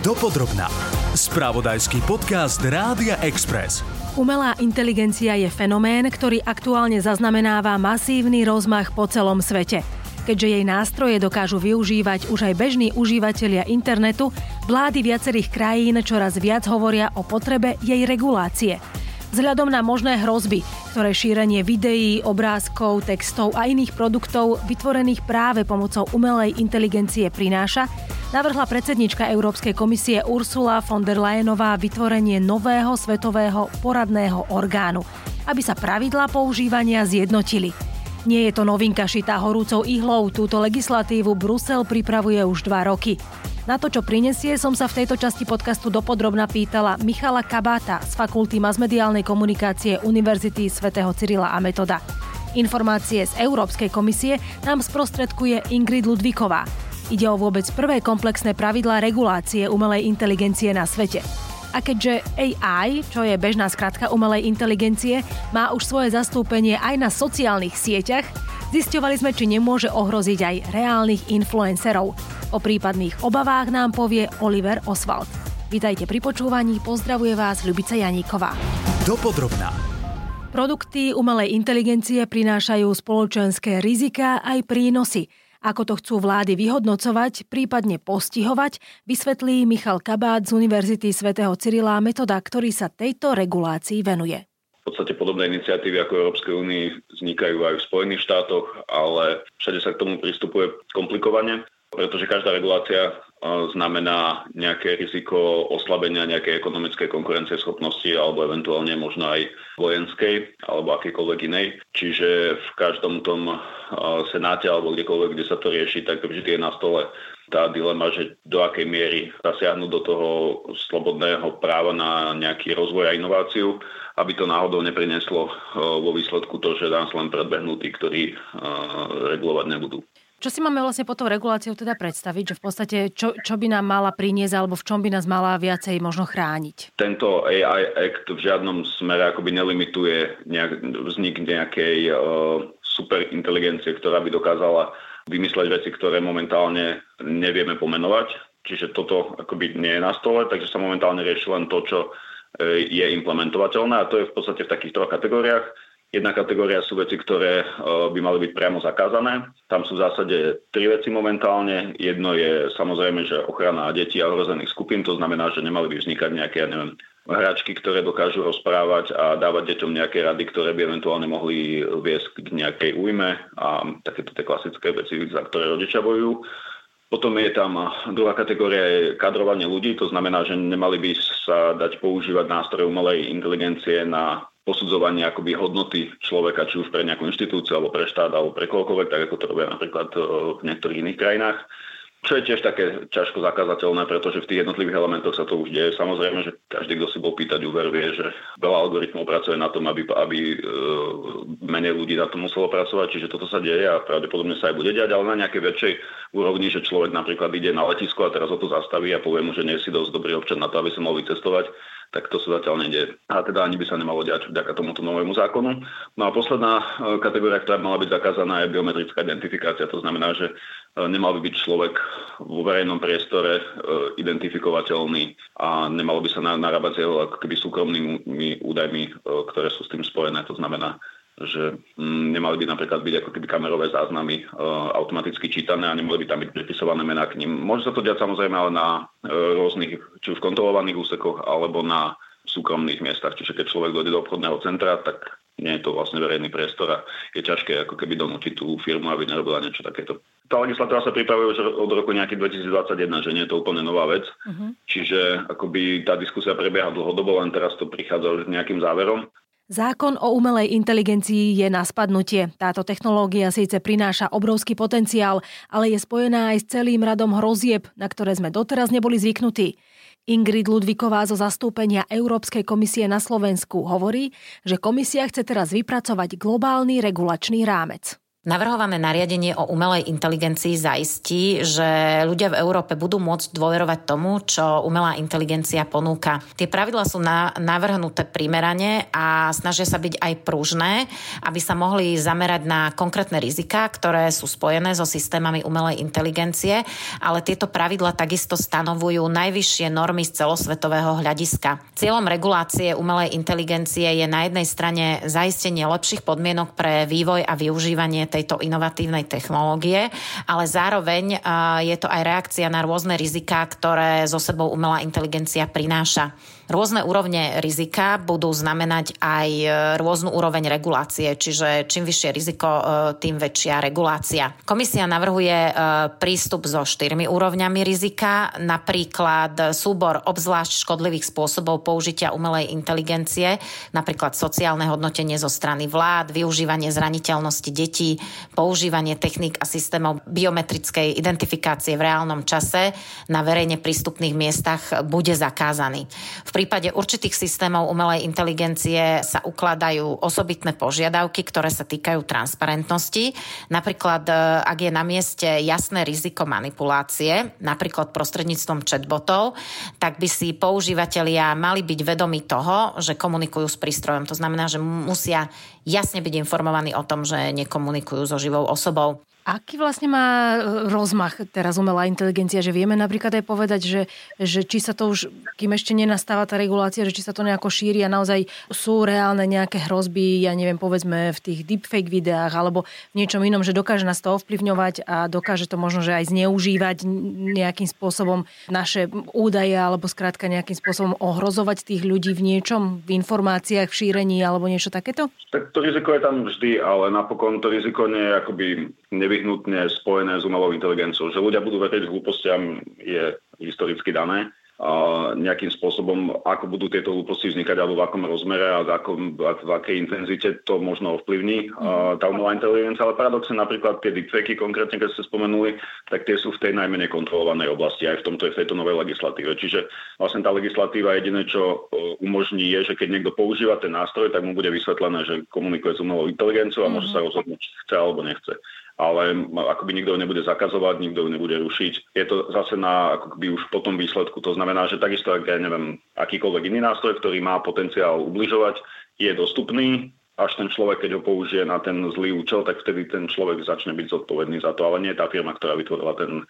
Dopodrobná. Spravodajský podcast Rádia Express. Umelá inteligencia je fenomén, ktorý aktuálne zaznamenáva masívny rozmach po celom svete. Keďže jej nástroje dokážu využívať už aj bežní užívateľia internetu, vlády viacerých krajín čoraz viac hovoria o potrebe jej regulácie. Vzhľadom na možné hrozby, ktoré šírenie videí, obrázkov, textov a iných produktov vytvorených práve pomocou umelej inteligencie prináša, navrhla predsednička Európskej komisie Ursula von der Leyenová vytvorenie nového svetového poradného orgánu, aby sa pravidlá používania zjednotili. Nie je to novinka šitá horúcou ihlou, túto legislatívu Brusel pripravuje už dva roky. Na to, čo prinesie, som sa v tejto časti podcastu dopodrobna pýtala Michala Kabáta z Fakulty masmediálnej komunikácie Univerzity svätého Cyrila a Metoda. Informácie z Európskej komisie nám sprostredkuje Ingrid Ludvíková. Ide o vôbec prvé komplexné pravidlá regulácie umelej inteligencie na svete. A keďže AI, čo je bežná skratka umelej inteligencie, má už svoje zastúpenie aj na sociálnych sieťach, Zisťovali sme, či nemôže ohroziť aj reálnych influencerov. O prípadných obavách nám povie Oliver Oswald. Vítajte pri počúvaní, pozdravuje vás Ľubica Janíková. Dopodrobná. Produkty umelej inteligencie prinášajú spoločenské rizika aj prínosy. Ako to chcú vlády vyhodnocovať, prípadne postihovať, vysvetlí Michal Kabát z Univerzity svätého Cyrila metoda, ktorý sa tejto regulácii venuje. V podstate podobné iniciatívy ako Európskej únii vznikajú aj v Spojených štátoch, ale všade sa k tomu pristupuje komplikovane, pretože každá regulácia znamená nejaké riziko oslabenia nejakej ekonomickej konkurencieschopnosti alebo eventuálne možno aj vojenskej alebo akýkoľvek inej. Čiže v každom tom senáte alebo kdekoľvek, kde sa to rieši, tak vždy je na stole tá dilema, že do akej miery zasiahnuť do toho slobodného práva na nejaký rozvoj a inováciu, aby to náhodou neprineslo vo výsledku to, že nás len predbehnú tí, ktorí regulovať nebudú. Čo si máme vlastne pod tou reguláciou teda predstaviť, že v podstate čo, čo by nám mala priniesť alebo v čom by nás mala viacej možno chrániť? Tento AI Act v žiadnom smere akoby nelimituje nejak, vznik nejakej uh, superinteligencie, ktorá by dokázala vymysleť veci, ktoré momentálne nevieme pomenovať. Čiže toto akoby nie je na stole, takže sa momentálne rieši len to, čo e, je implementovateľné a to je v podstate v takých troch kategóriách. Jedna kategória sú veci, ktoré e, by mali byť priamo zakázané. Tam sú v zásade tri veci momentálne. Jedno je samozrejme, že ochrana detí a ohrozených skupín, to znamená, že nemali by vznikať nejaké, ja neviem, hračky, ktoré dokážu rozprávať a dávať deťom nejaké rady, ktoré by eventuálne mohli viesť k nejakej újme a takéto tie klasické veci, za ktoré rodičia bojujú. Potom je tam druhá kategória je kadrovanie ľudí, to znamená, že nemali by sa dať používať nástroje umelej inteligencie na posudzovanie akoby hodnoty človeka, či už pre nejakú inštitúciu, alebo pre štát, alebo pre koľkoľvek, tak ako to robia napríklad v niektorých iných krajinách. Čo je tiež také ťažko zakázateľné, pretože v tých jednotlivých elementoch sa to už deje. Samozrejme, že každý, kto si bol pýtať Uber, vie, že veľa algoritmov pracuje na tom, aby, aby e, menej ľudí na to muselo pracovať, čiže toto sa deje a pravdepodobne sa aj bude diať, ale na nejakej väčšej úrovni, že človek napríklad ide na letisko a teraz ho to zastaví a povie mu, že nie si dosť dobrý občan na to, aby sa mohol vycestovať, tak to sa zatiaľ nedie. A teda ani by sa nemalo diať vďaka tomuto novému zákonu. No a posledná e, kategória, ktorá mala byť zakázaná, je biometrická identifikácia. To znamená, že e, nemal by byť človek vo verejnom priestore e, identifikovateľný a nemalo by sa narábať s jeho keby súkromnými údajmi, ktoré sú s tým spojené. To znamená, že mm, nemali by napríklad byť ako keby kamerové záznamy automaticky čítané a nemali by tam byť pripisované mená k ním. Môže sa to diať samozrejme ale na rôznych, či už kontrolovaných úsekoch, alebo na súkromných miestach. Čiže keď človek dojde do obchodného centra, tak nie je to vlastne verejný priestor a je ťažké ako keby donútiť tú firmu, aby nerobila niečo takéto. Tá legislatíva sa pripravuje už od roku nejaký 2021, že nie je to úplne nová vec. Uh-huh. Čiže akoby tá diskusia prebieha dlhodobo, len teraz to prichádza už nejakým záverom. Zákon o umelej inteligencii je na spadnutie. Táto technológia síce prináša obrovský potenciál, ale je spojená aj s celým radom hrozieb, na ktoré sme doteraz neboli zvyknutí. Ingrid Ludviková zo zastúpenia Európskej komisie na Slovensku hovorí, že komisia chce teraz vypracovať globálny regulačný rámec. Navrhované nariadenie o umelej inteligencii zaistí, že ľudia v Európe budú môcť dôverovať tomu, čo umelá inteligencia ponúka. Tie pravidla sú na, navrhnuté primerane a snažia sa byť aj pružné, aby sa mohli zamerať na konkrétne rizika, ktoré sú spojené so systémami umelej inteligencie, ale tieto pravidla takisto stanovujú najvyššie normy z celosvetového hľadiska. Cieľom regulácie umelej inteligencie je na jednej strane zaistenie lepších podmienok pre vývoj a využívanie tejto inovatívnej technológie, ale zároveň je to aj reakcia na rôzne riziká, ktoré zo sebou umelá inteligencia prináša. Rôzne úrovne rizika budú znamenať aj e, rôznu úroveň regulácie, čiže čím vyššie riziko, e, tým väčšia regulácia. Komisia navrhuje e, prístup so štyrmi úrovňami rizika, napríklad súbor obzvlášť škodlivých spôsobov použitia umelej inteligencie, napríklad sociálne hodnotenie zo strany vlád, využívanie zraniteľnosti detí, používanie techník a systémov biometrickej identifikácie v reálnom čase na verejne prístupných miestach bude zakázaný. V prípade určitých systémov umelej inteligencie sa ukladajú osobitné požiadavky, ktoré sa týkajú transparentnosti. Napríklad, e, ak je na mieste jasné riziko manipulácie, napríklad prostredníctvom chatbotov, tak by si používateľia mali byť vedomi toho, že komunikujú s prístrojom. To znamená, že musia jasne byť informovaní o tom, že nekomunikujú so živou osobou. Aký vlastne má e, rozmach teraz umelá inteligencia, že vieme napríklad aj povedať, že, že či sa to už, kým ešte nenastáva tá regulácia, že či sa to nejako šíri a naozaj sú reálne nejaké hrozby, ja neviem, povedzme v tých deepfake videách alebo v niečom inom, že dokáže nás to ovplyvňovať a dokáže to možno, že aj zneužívať nejakým spôsobom naše údaje alebo skrátka nejakým spôsobom ohrozovať tých ľudí v niečom, v informáciách, v šírení alebo niečo takéto? Tak to riziko je tam vždy, ale napokon to riziko nie je akoby nevyhnutne spojené s umelou inteligenciou. Že ľudia budú veriť hlúpostiam je historicky dané nejakým spôsobom, ako budú tieto hlúposti vznikať alebo v akom rozmere a v, akom, v akej intenzite to možno ovplyvní mm. tá umelá inteligencia. Ale paradoxne napríklad tie deepfakey, konkrétne keď ste spomenuli, tak tie sú v tej najmenej kontrolovanej oblasti aj v tomto v tejto novej legislatíve. Čiže vlastne tá legislatíva jediné, čo e, umožní, je, že keď niekto používa ten nástroj, tak mu bude vysvetlené, že komunikuje s umelou inteligenciou a mm. môže sa rozhodnúť, či chce alebo nechce ale akoby nikto ju nebude zakazovať, nikto ju nebude rušiť. Je to zase na akoby už potom výsledku. To znamená, že takisto, ak ja neviem, akýkoľvek iný nástroj, ktorý má potenciál ubližovať, je dostupný, až ten človek, keď ho použije na ten zlý účel, tak vtedy ten človek začne byť zodpovedný za to, ale nie tá firma, ktorá vytvorila ten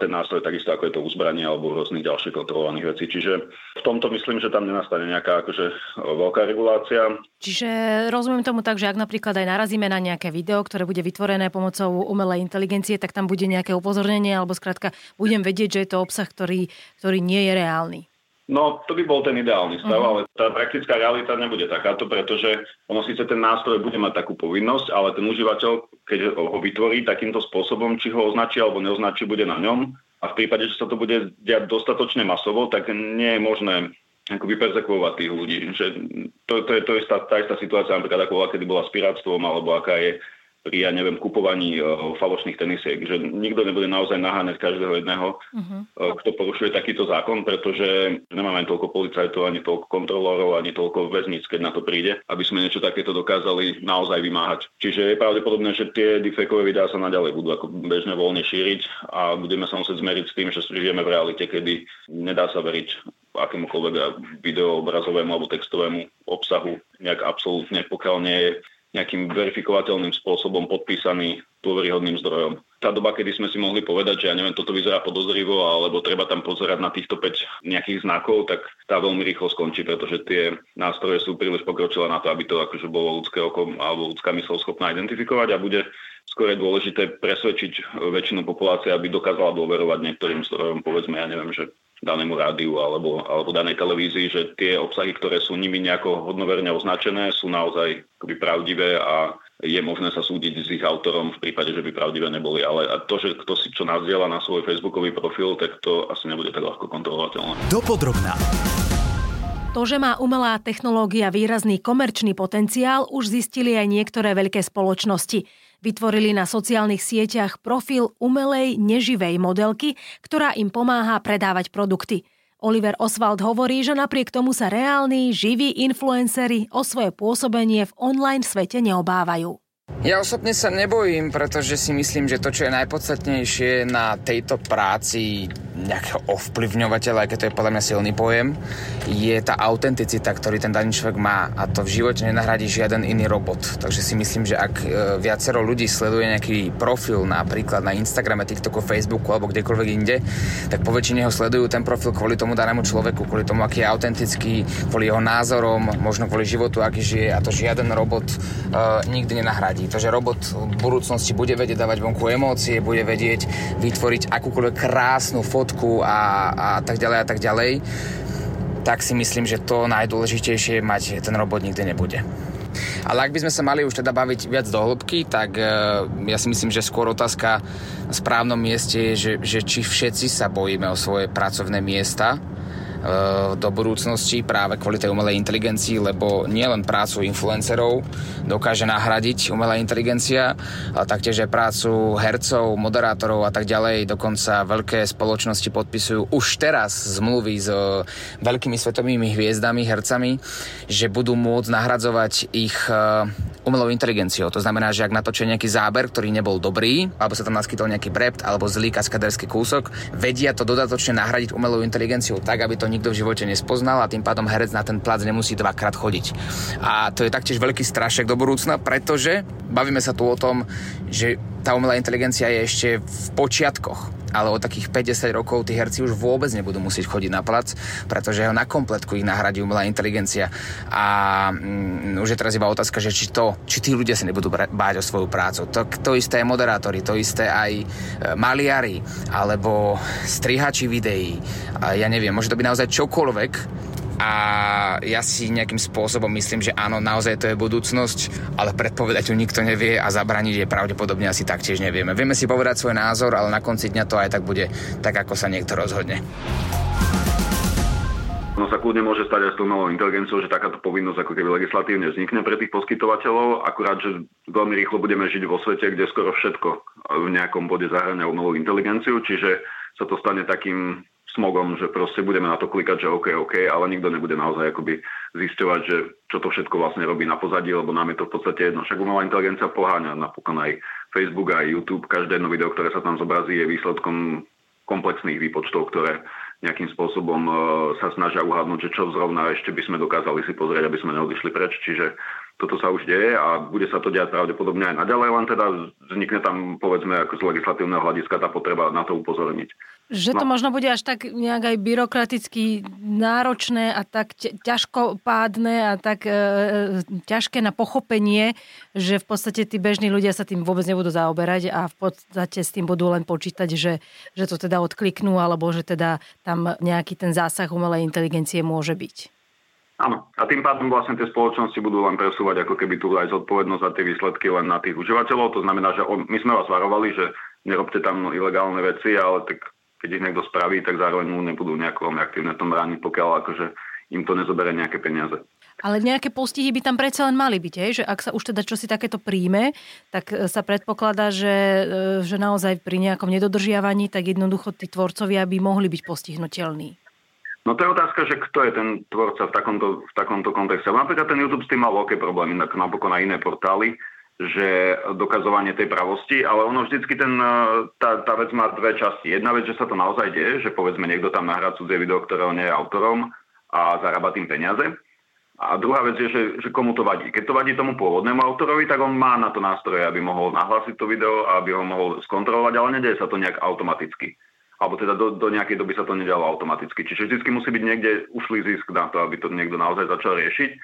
ten nástroj, takisto ako je to uzbranie alebo rôznych ďalších kontrolovaných vecí. Čiže v tomto myslím, že tam nenastane nejaká akože veľká regulácia. Čiže rozumiem tomu tak, že ak napríklad aj narazíme na nejaké video, ktoré bude vytvorené pomocou umelej inteligencie, tak tam bude nejaké upozornenie alebo skrátka budem vedieť, že je to obsah, ktorý, ktorý nie je reálny. No, to by bol ten ideálny stav, uh-huh. ale tá praktická realita nebude takáto, pretože ono síce ten nástroj bude mať takú povinnosť, ale ten užívateľ, keď ho vytvorí takýmto spôsobom, či ho označí alebo neoznačí, bude na ňom. A v prípade, že sa to bude diať dostatočne masovo, tak nie je možné akoby perzekvovať tých ľudí. Že to, to, je, to je tá, tá istá situácia, napríklad ako kedy bola s piráctvom, alebo aká je pri, ja neviem, kupovaní uh, falošných tenisiek, že nikto nebude naozaj naháňať každého jedného, uh-huh. uh, kto porušuje takýto zákon, pretože nemáme toľko policajtov, ani toľko kontrolórov, ani toľko väzníc, keď na to príde, aby sme niečo takéto dokázali naozaj vymáhať. Čiže je pravdepodobné, že tie deepfakeové videá sa naďalej budú ako bežne voľne šíriť a budeme sa musieť zmeriť s tým, že žijeme v realite, kedy nedá sa veriť akémukoľvek video, obrazovému alebo textovému obsahu nejak absolútne, pokiaľ nie je nejakým verifikovateľným spôsobom podpísaný dôveryhodným zdrojom. Tá doba, kedy sme si mohli povedať, že ja neviem, toto vyzerá podozrivo, alebo treba tam pozerať na týchto 5 nejakých znakov, tak tá veľmi rýchlo skončí, pretože tie nástroje sú príliš pokročilé na to, aby to akože bolo ľudské oko alebo ľudská mysl schopná identifikovať a bude skôr dôležité presvedčiť väčšinu populácie, aby dokázala dôverovať niektorým zdrojom, povedzme, ja neviem, že danému rádiu alebo, alebo danej televízii, že tie obsahy, ktoré sú nimi nejako hodnoverne označené, sú naozaj akoby pravdivé a je možné sa súdiť s ich autorom v prípade, že by pravdivé neboli. Ale a to, že kto si čo nazdiela na svoj facebookový profil, tak to asi nebude tak ľahko kontrolovateľné. Dopodrobná. To, že má umelá technológia výrazný komerčný potenciál, už zistili aj niektoré veľké spoločnosti. Vytvorili na sociálnych sieťach profil umelej neživej modelky, ktorá im pomáha predávať produkty. Oliver Oswald hovorí, že napriek tomu sa reálni, živí influenceri o svoje pôsobenie v online svete neobávajú. Ja osobne sa nebojím, pretože si myslím, že to, čo je najpodstatnejšie na tejto práci nejakého ovplyvňovateľa, aj keď to je podľa mňa silný pojem, je tá autenticita, ktorý ten daný človek má. A to v živote nenahradí žiaden iný robot. Takže si myslím, že ak e, viacero ľudí sleduje nejaký profil napríklad na Instagrame, TikToku, Facebooku alebo kdekoľvek inde, tak po väčšine ho sledujú ten profil kvôli tomu danému človeku, kvôli tomu, aký je autentický, kvôli jeho názorom, možno kvôli životu, aký žije. A to žiaden robot uh, nikdy nenahradí. To, že robot v budúcnosti bude vedieť dávať vonku emócie, bude vedieť vytvoriť akúkoľvek krásnu fotku a, a tak ďalej a tak ďalej, tak si myslím, že to najdôležitejšie mať ten robot nikdy nebude. Ale ak by sme sa mali už teda baviť viac do hĺbky, tak uh, ja si myslím, že skôr otázka na správnom mieste je, že, že či všetci sa bojíme o svoje pracovné miesta, do budúcnosti práve kvôli tej umelej inteligencii, lebo nielen prácu influencerov dokáže nahradiť umelá inteligencia, ale taktiež aj prácu hercov, moderátorov a tak ďalej. Dokonca veľké spoločnosti podpisujú už teraz zmluvy s eh, veľkými svetovými hviezdami, hercami, že budú môcť nahradzovať ich eh, umelou inteligenciou. To znamená, že ak natočia nejaký záber, ktorý nebol dobrý, alebo sa tam naskytol nejaký brept alebo zlý kaskaderský kúsok, vedia to dodatočne nahradiť umelou inteligenciou tak, aby to nikto v živote nespoznal a tým pádom herec na ten plac nemusí dvakrát chodiť. A to je taktiež veľký strašek do budúcna, pretože bavíme sa tu o tom, že tá umelá inteligencia je ešte v počiatkoch ale o takých 50 rokov tí herci už vôbec nebudú musieť chodiť na plac, pretože ho na kompletku ich nahradí umelá inteligencia. A mm, už je teraz iba otázka, že či to, či tí ľudia sa nebudú báť o svoju prácu. To, to isté aj moderátori, to isté aj e, maliari, alebo strihači videí. A ja neviem, môže to byť naozaj čokoľvek, a ja si nejakým spôsobom myslím, že áno, naozaj to je budúcnosť, ale predpovedať ju nikto nevie a zabraniť je pravdepodobne asi taktiež nevieme. Vieme si povedať svoj názor, ale na konci dňa to aj tak bude tak, ako sa niekto rozhodne. No sa kľudne môže stať aj s novou inteligenciou, že takáto povinnosť ako keby legislatívne vznikne pre tých poskytovateľov, akurát, že veľmi rýchlo budeme žiť vo svete, kde skoro všetko v nejakom bode zahrania umelú inteligenciu, čiže sa to stane takým smogom, že proste budeme na to klikať, že OK, OK, ale nikto nebude naozaj akoby zisťovať, že čo to všetko vlastne robí na pozadí, lebo nám je to v podstate jedno. Však umelá inteligencia poháňa napokon aj Facebook aj YouTube. Každé jedno video, ktoré sa tam zobrazí, je výsledkom komplexných výpočtov, ktoré nejakým spôsobom uh, sa snažia uhádnuť, že čo zrovna ešte by sme dokázali si pozrieť, aby sme neodišli preč. Čiže toto sa už deje a bude sa to diať pravdepodobne aj naďalej, len teda vznikne tam povedzme ako z legislatívneho hľadiska tá potreba na to upozorniť. Že to no. možno bude až tak nejak aj byrokraticky náročné a tak ťažkopádne a tak e, e, ťažké na pochopenie, že v podstate tí bežní ľudia sa tým vôbec nebudú zaoberať a v podstate s tým budú len počítať, že, že to teda odkliknú alebo že teda tam nejaký ten zásah umelej inteligencie môže byť. Áno. A tým pádom vlastne tie spoločnosti budú len presúvať ako keby tu aj zodpovednosť za tie výsledky len na tých užívateľov. To znamená, že my sme vás varovali, že nerobte tam ilegálne veci, ale tak keď ich niekto spraví, tak zároveň mu nebudú nejako veľmi aktívne tom brániť, pokiaľ akože im to nezoberie nejaké peniaze. Ale nejaké postihy by tam predsa len mali byť, hej? že ak sa už teda čosi takéto príjme, tak e, sa predpokladá, že, e, že naozaj pri nejakom nedodržiavaní, tak jednoducho tí tvorcovia by mohli byť postihnutelní. No to je otázka, že kto je ten tvorca v takomto, v takomto kontexte. Napríklad ten YouTube s tým mal veľké problémy, napokon aj iné portály že dokazovanie tej pravosti, ale ono vždycky ten, e, tá, tá vec má dve časti. Jedna vec, že sa to naozaj deje, že povedzme niekto tam nahrá cudzie video, ktorého nie je autorom a zarába tým peniaze. A druhá vec je, že, že komu to vadí. Keď to vadí tomu pôvodnému autorovi, tak on má na to nástroje, aby mohol nahlásiť to video aby ho mohol skontrolovať, ale nedieje sa to nejak automaticky. Alebo teda do, do nejakej doby sa to nedialo automaticky. Čiže vždy musí byť niekde ušlý zisk na to, aby to niekto naozaj začal riešiť.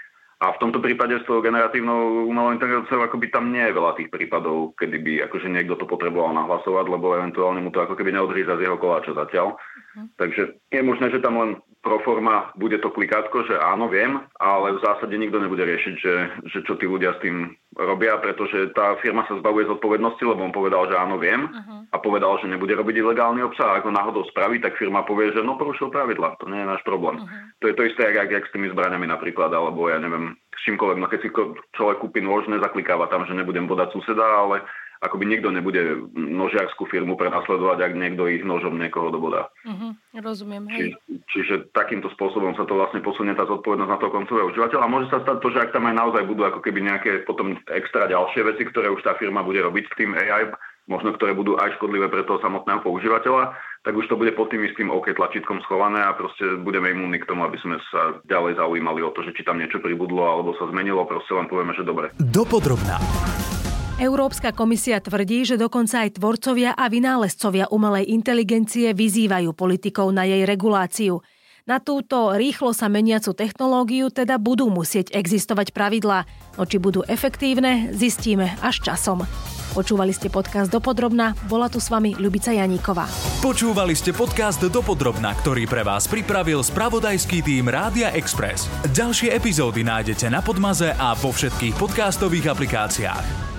A v tomto prípade s tou generatívnou umelou inteligenciou akoby tam nie je veľa tých prípadov, kedy by akože niekto to potreboval nahlasovať, lebo eventuálne mu to ako keby neodhríza z jeho koláča zatiaľ. Uh-huh. Takže je možné, že tam len pro forma bude to klikátko, že áno, viem, ale v zásade nikto nebude riešiť, že, že čo tí ľudia s tým robia, pretože tá firma sa zbavuje zodpovednosti, lebo on povedal, že áno, viem uh-huh. a povedal, že nebude robiť ilegálny obsah. A ako náhodou spraví, tak firma povie, že no porušil pravidla, to nie je náš problém. Uh-huh. To je to isté, jak, jak s tými zbraniami napríklad, alebo ja neviem, s čímkoľvek. No keď si človek kúpi nôž, nezaklikáva tam, že nebudem bodať suseda, ale akoby nikto nebude nožiarskú firmu prenasledovať, ak niekto ich nožom niekoho dobodá. Uh-huh, rozumiem, hej. Či, Čiže takýmto spôsobom sa to vlastne posunie tá zodpovednosť na toho koncového užívateľa. A môže sa stať to, že ak tam aj naozaj budú ako keby nejaké potom extra ďalšie veci, ktoré už tá firma bude robiť k tým AI, možno ktoré budú aj škodlivé pre toho samotného používateľa, tak už to bude pod tým istým OK tlačítkom schované a proste budeme imúnni k tomu, aby sme sa ďalej zaujímali o to, že či tam niečo pribudlo alebo sa zmenilo, proste len povieme, že dobre. Dopodrobná. Európska komisia tvrdí, že dokonca aj tvorcovia a vynálezcovia umelej inteligencie vyzývajú politikov na jej reguláciu. Na túto rýchlo sa meniacu technológiu teda budú musieť existovať pravidlá, no či budú efektívne, zistíme až časom. Počúvali ste podcast Dopodrobna, bola tu s vami Ľubica Janíková. Počúvali ste podcast Dopodrobna, ktorý pre vás pripravil spravodajský tým Rádia Express. Ďalšie epizódy nájdete na Podmaze a vo všetkých podcastových aplikáciách.